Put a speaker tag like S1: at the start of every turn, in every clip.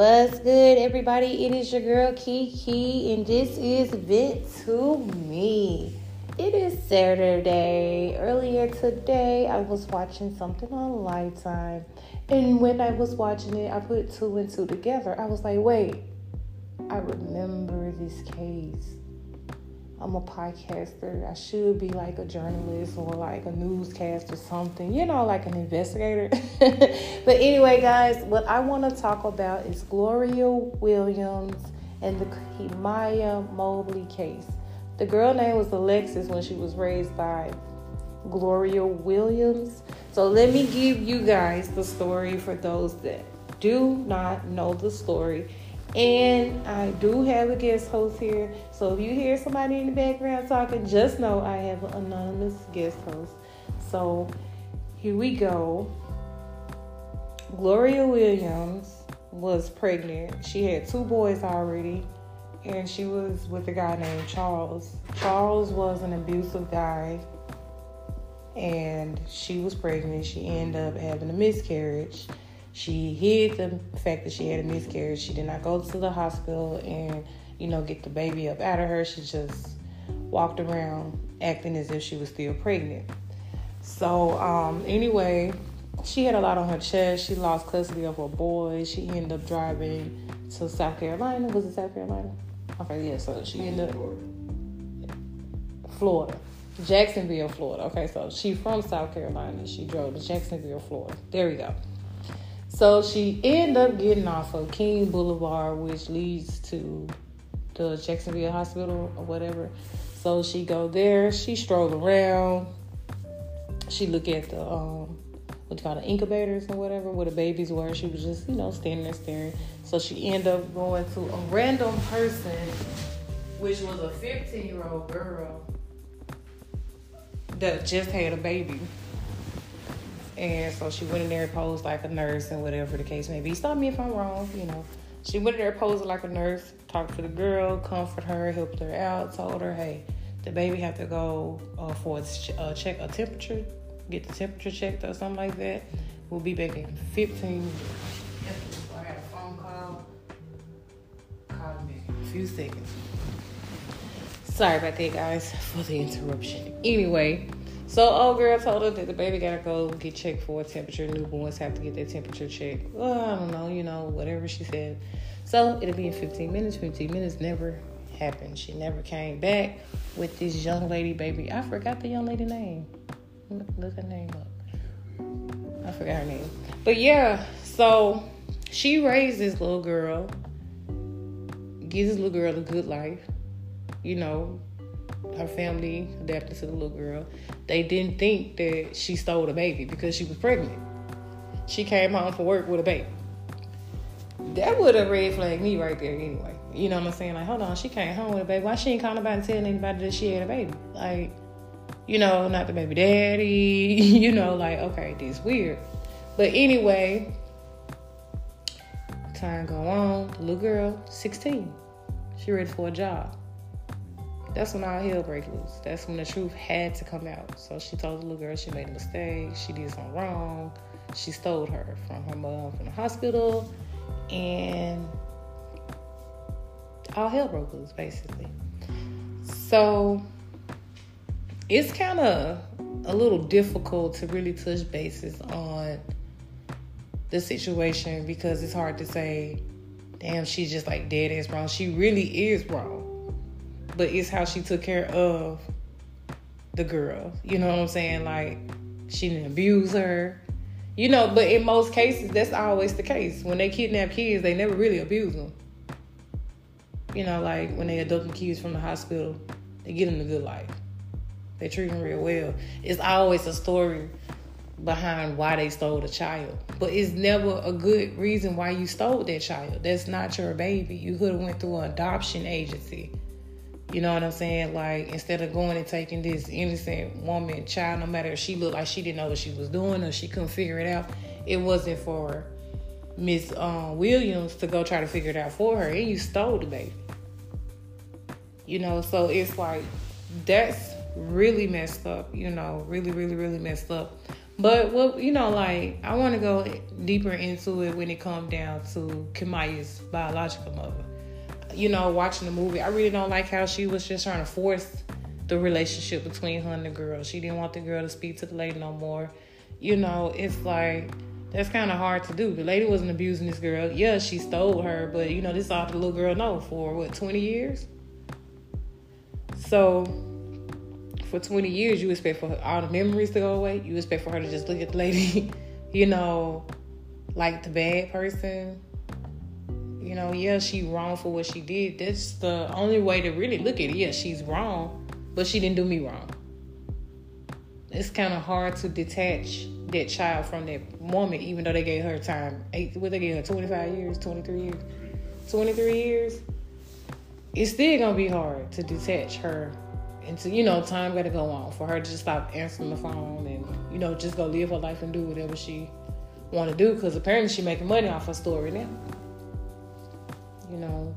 S1: What's good, everybody? It is your girl Kiki, and this is Vent to Me. It is Saturday. Earlier today, I was watching something on Lifetime, and when I was watching it, I put two and two together. I was like, wait, I remember this case. I'm a podcaster. I should be like a journalist or like a newscast or something, you know, like an investigator. but anyway, guys, what I want to talk about is Gloria Williams and the Kamiyah Mobley case. The girl name was Alexis when she was raised by Gloria Williams. So let me give you guys the story for those that do not know the story and I do have a guest host here. So if you hear somebody in the background talking, just know I have an anonymous guest host. So here we go. Gloria Williams was pregnant. She had two boys already, and she was with a guy named Charles. Charles was an abusive guy, and she was pregnant. She ended up having a miscarriage. She hid the fact that she had a miscarriage. She did not go to the hospital and, you know, get the baby up out of her. She just walked around acting as if she was still pregnant. So, um, anyway, she had a lot on her chest. She lost custody of her boys. She ended up driving to South Carolina. Was it South Carolina? Okay, yeah. So she ended up Florida, Jacksonville, Florida. Okay, so she from South Carolina. She drove to Jacksonville, Florida. There we go. So she ended up getting off of King Boulevard, which leads to the Jacksonville Hospital or whatever. So she go there. She stroll around. She look at the um, what you call the incubators or whatever where the babies were. She was just you know standing there staring. So she end up going to a random person, which was a 15 year old girl that just had a baby. And so she went in there and posed like a nurse and whatever the case may be. Stop me if I'm wrong, you know. She went in there posed like a nurse, talked to the girl, comfort her, helped her out, told her, hey, the baby have to go uh, for a uh, check a temperature, get the temperature checked or something like that. We'll be back in 15 I had a phone call. Call me in a few seconds. Sorry about that, guys, for the interruption. Anyway, so old girl told her that the baby gotta go get checked for a temperature. Newborns have to get their temperature checked. Well, I don't know, you know, whatever she said. So it'll be in 15 minutes. 15 minutes never happened. She never came back with this young lady baby. I forgot the young lady name. Look, her name up. I forgot her name. But yeah, so she raised this little girl, gives this little girl a good life. You know, her family adapted to the little girl. They didn't think that she stole the baby because she was pregnant. She came home from work with a baby. That would have red flagged me right there anyway. You know what I'm saying? Like, hold on, she came home with a baby. Why she ain't calling nobody and telling anybody that she had a baby? Like, you know, not the baby daddy. you know, like, okay, this weird. But anyway, time go on. The little girl, 16. She ready for a job that's when all hell break loose. That's when the truth had to come out. So she told the little girl she made a mistake, she did something wrong. She stole her from her mom from the hospital, and all hell broke loose basically. So it's kind of a little difficult to really touch bases on the situation because it's hard to say, damn, she's just like dead ass wrong. She really is wrong but it's how she took care of the girl. You know what I'm saying? Like she didn't abuse her. You know, but in most cases, that's always the case. When they kidnap kids, they never really abuse them. You know, like when they adopt kids from the hospital, they give them a good life. They treat them real well. It's always a story behind why they stole the child. But it's never a good reason why you stole that child. That's not your baby. You could have went through an adoption agency. You know what I'm saying? Like instead of going and taking this innocent woman, child, no matter if she looked like she didn't know what she was doing or she couldn't figure it out, it wasn't for Miss um, Williams to go try to figure it out for her. And you stole the baby. You know, so it's like that's really messed up. You know, really, really, really messed up. But what you know, like I want to go deeper into it when it comes down to Kamiyah's biological mother. You know, watching the movie, I really don't like how she was just trying to force the relationship between her and the girl. She didn't want the girl to speak to the lady no more. You know, it's like that's kind of hard to do. The lady wasn't abusing this girl. Yeah, she stole her, but you know, this all the little girl know for what, 20 years? So, for 20 years, you expect for all the memories to go away. You expect for her to just look at the lady, you know, like the bad person. You know, yeah, she wrong for what she did. That's the only way to really look at it. Yeah, she's wrong, but she didn't do me wrong. It's kind of hard to detach that child from that woman, even though they gave her time. Eight, what they gave her, 25 years, 23 years, 23 years. It's still gonna be hard to detach her into, you know, time gotta go on for her to just stop answering the phone and, you know, just go live her life and do whatever she want to do. Because apparently she making money off her story now. You know,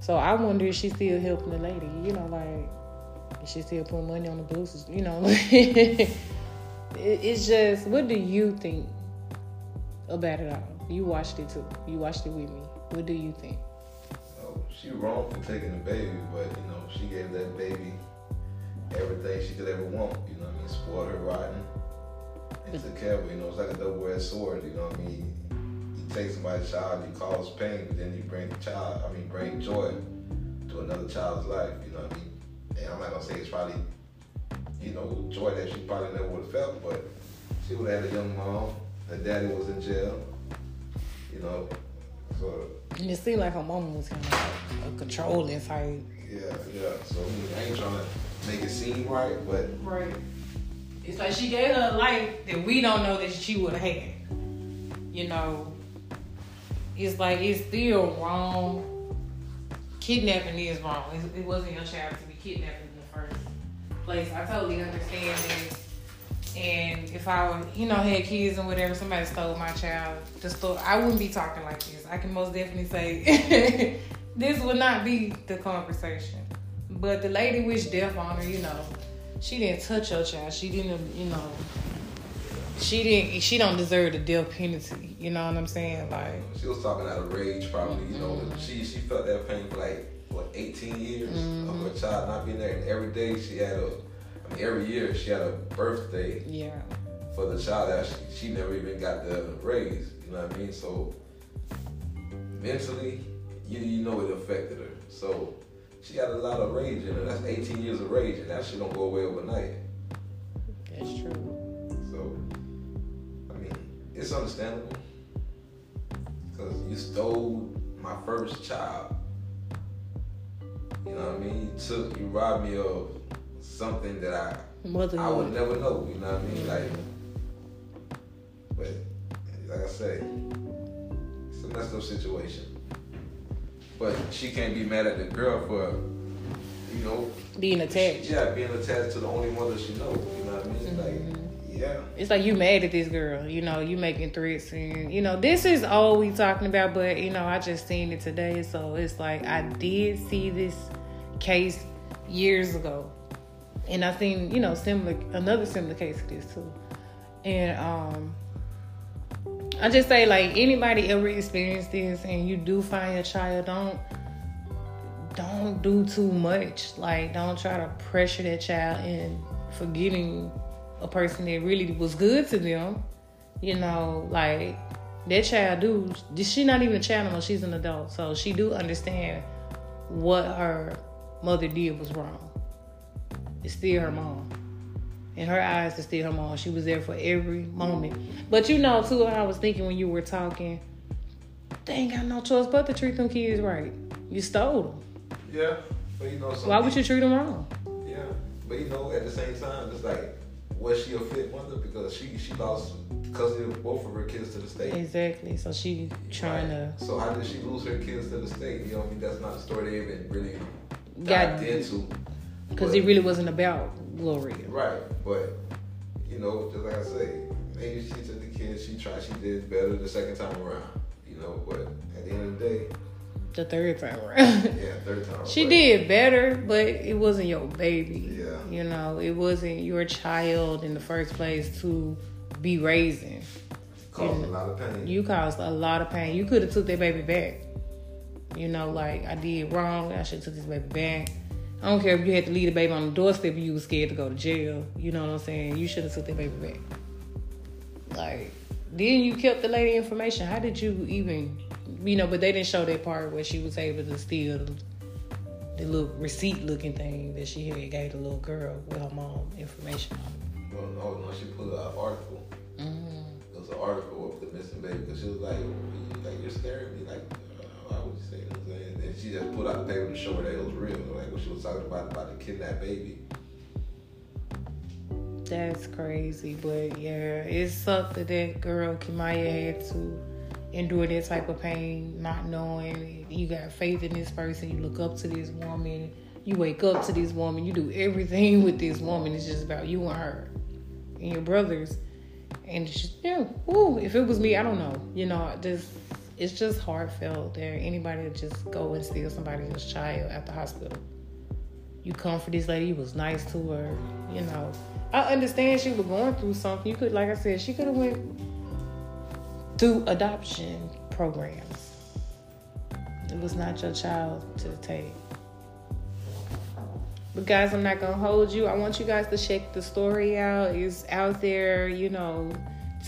S1: so I wonder if she's still helping the lady. You know, like, is she still putting money on the books? You know. it's just what do you think about it all? You watched it too. You watched it with me. What do you think?
S2: Oh, she wrong for taking the baby, but you know she gave that baby everything she could ever want. You know what I mean? Spoiled her rotten and took care of her. You know, it's like a double-edged sword. You know what I mean? You take somebody's child, you cause pain, but then you bring the child. I mean, bring joy to another child's life. You know what I mean? And I'm not gonna say it's probably you know, joy that she probably never would have felt, but she would have had a young mom. Her daddy was in jail. You know, so.
S1: And it seemed like her mom was kind of like a controlling type.
S2: Yeah, yeah. So I, mean, I ain't trying to make it seem right, but.
S1: Right. It's like she gave her a life that we don't know that she would have had. You know, it's like it's still wrong. Kidnapping is wrong. It, it wasn't your child to be kidnapped in the first place. I totally understand that. And if I, you know, had kids and whatever, somebody stole my child, the store, I wouldn't be talking like this. I can most definitely say this would not be the conversation. But the lady wished death on her, you know. She didn't touch her child. She didn't, you know. She didn't. She don't deserve the death penalty. You know what I'm saying? Like
S2: she was talking out of rage, probably. You know, mm-hmm. she she felt that pain for like what 18 years mm-hmm. of her child not being there, and every day she had a, I mean, every year she had a birthday.
S1: Yeah.
S2: For the child that she, she never even got to raise. You know what I mean? So mentally, you you know it affected her. So she had a lot of rage in her. That's 18 years of rage, and that shit don't go away overnight.
S1: That's true.
S2: So, it's understandable because you stole my first child. You know what I mean? You took, you robbed me of something that I Motherhood. I would never know. You know what I mean? Like, but like I say, it's a messed up situation. But she can't be mad at the girl for, you know,
S1: being attached.
S2: yeah, being attached to the only mother she knows. You know what I mean? Mm-hmm. Like. Yeah.
S1: It's like you mad at this girl, you know, you making threats and you know, this is all we talking about, but you know, I just seen it today, so it's like I did see this case years ago. And I seen, you know, similar another similar case of this too. And um I just say like anybody ever experienced this and you do find your child, don't don't do too much. Like don't try to pressure that child in forgetting a person that really was good to them. You know, like that child do she not even a child anymore, she's an adult. So she do understand what her mother did was wrong. It's still her mom. In her eyes, it's still her mom. She was there for every moment. But you know, too, I was thinking when you were talking, they ain't got no choice but to treat them kids right. You stole them.
S2: Yeah, but you know,
S1: why would you treat them wrong?
S2: Yeah, but you know, at the same time, it's like, was she a fit mother because she she lost custody of both of her kids to the state?
S1: Exactly. So she trying
S2: right. to. So how did she lose her kids to the state? You know, I mean, that's not the story they even really got into.
S1: Because it really wasn't about Gloria.
S2: Right, but you know, just like I say, maybe she took the kids, she tried, she did better the second time around. You know, but at the end of the day.
S1: The third time
S2: around. yeah, third time.
S1: she did better, but it wasn't your baby.
S2: Yeah.
S1: You know, it wasn't your child in the first place to be raising.
S2: Caused a lot of pain.
S1: You caused a lot of pain. You could have took that baby back. You know, like I did wrong. I should have took this baby back. I don't care if you had to leave the baby on the doorstep you was scared to go to jail. You know what I'm saying? You should have took that baby back. Like, then you kept the lady information. How did you even, you know? But they didn't show that part where she was able to steal the, the little receipt looking thing that she had gave the little girl with her mom information on.
S2: Well, no, no, she pulled out an article.
S1: Mm.
S2: It was an article of the missing baby because she was like, like you're scaring me. Like, uh, why would you say that? And she just pulled out the paper to show her that it was real. Like what she was talking about about the kidnapped baby.
S1: That's crazy, but yeah, it sucked that that girl Kamiyah had to endure that type of pain, not knowing you got faith in this person, you look up to this woman, you wake up to this woman, you do everything with this woman. It's just about you and her and your brothers, and it's just yeah, woo. If it was me, I don't know, you know, just it's just heartfelt there. Anybody just go and steal somebody's child at the hospital. You come for this lady, you was nice to her, you know. I understand she was going through something. You could, like I said, she could have went through adoption programs. It was not your child to take. But guys, I'm not gonna hold you. I want you guys to check the story out. It's out there, you know,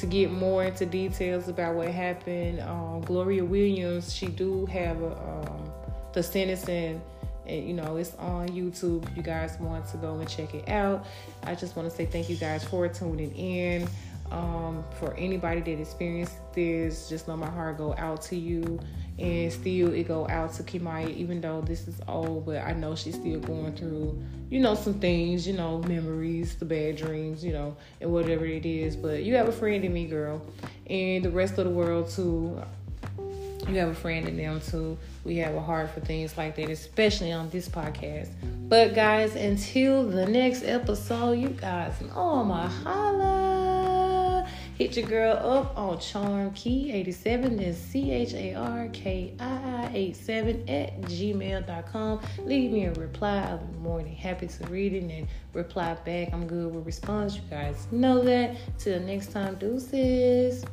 S1: to get more into details about what happened. Um, Gloria Williams, she do have a, um, the sentencing and you know it's on youtube you guys want to go and check it out i just want to say thank you guys for tuning in um, for anybody that experienced this just let my heart go out to you and still it go out to kamiyah even though this is old but i know she's still going through you know some things you know memories the bad dreams you know and whatever it is but you have a friend in me girl and the rest of the world too you have a friend in them too. We have a heart for things like that, especially on this podcast. But guys, until the next episode, you guys know my holla. Hit your girl up on Charm Key 87 is C H A R K I I 87 at gmail.com. Leave me a reply. I'll be more than happy to read it and reply back. I'm good with response. You guys know that. Till next time, deuces.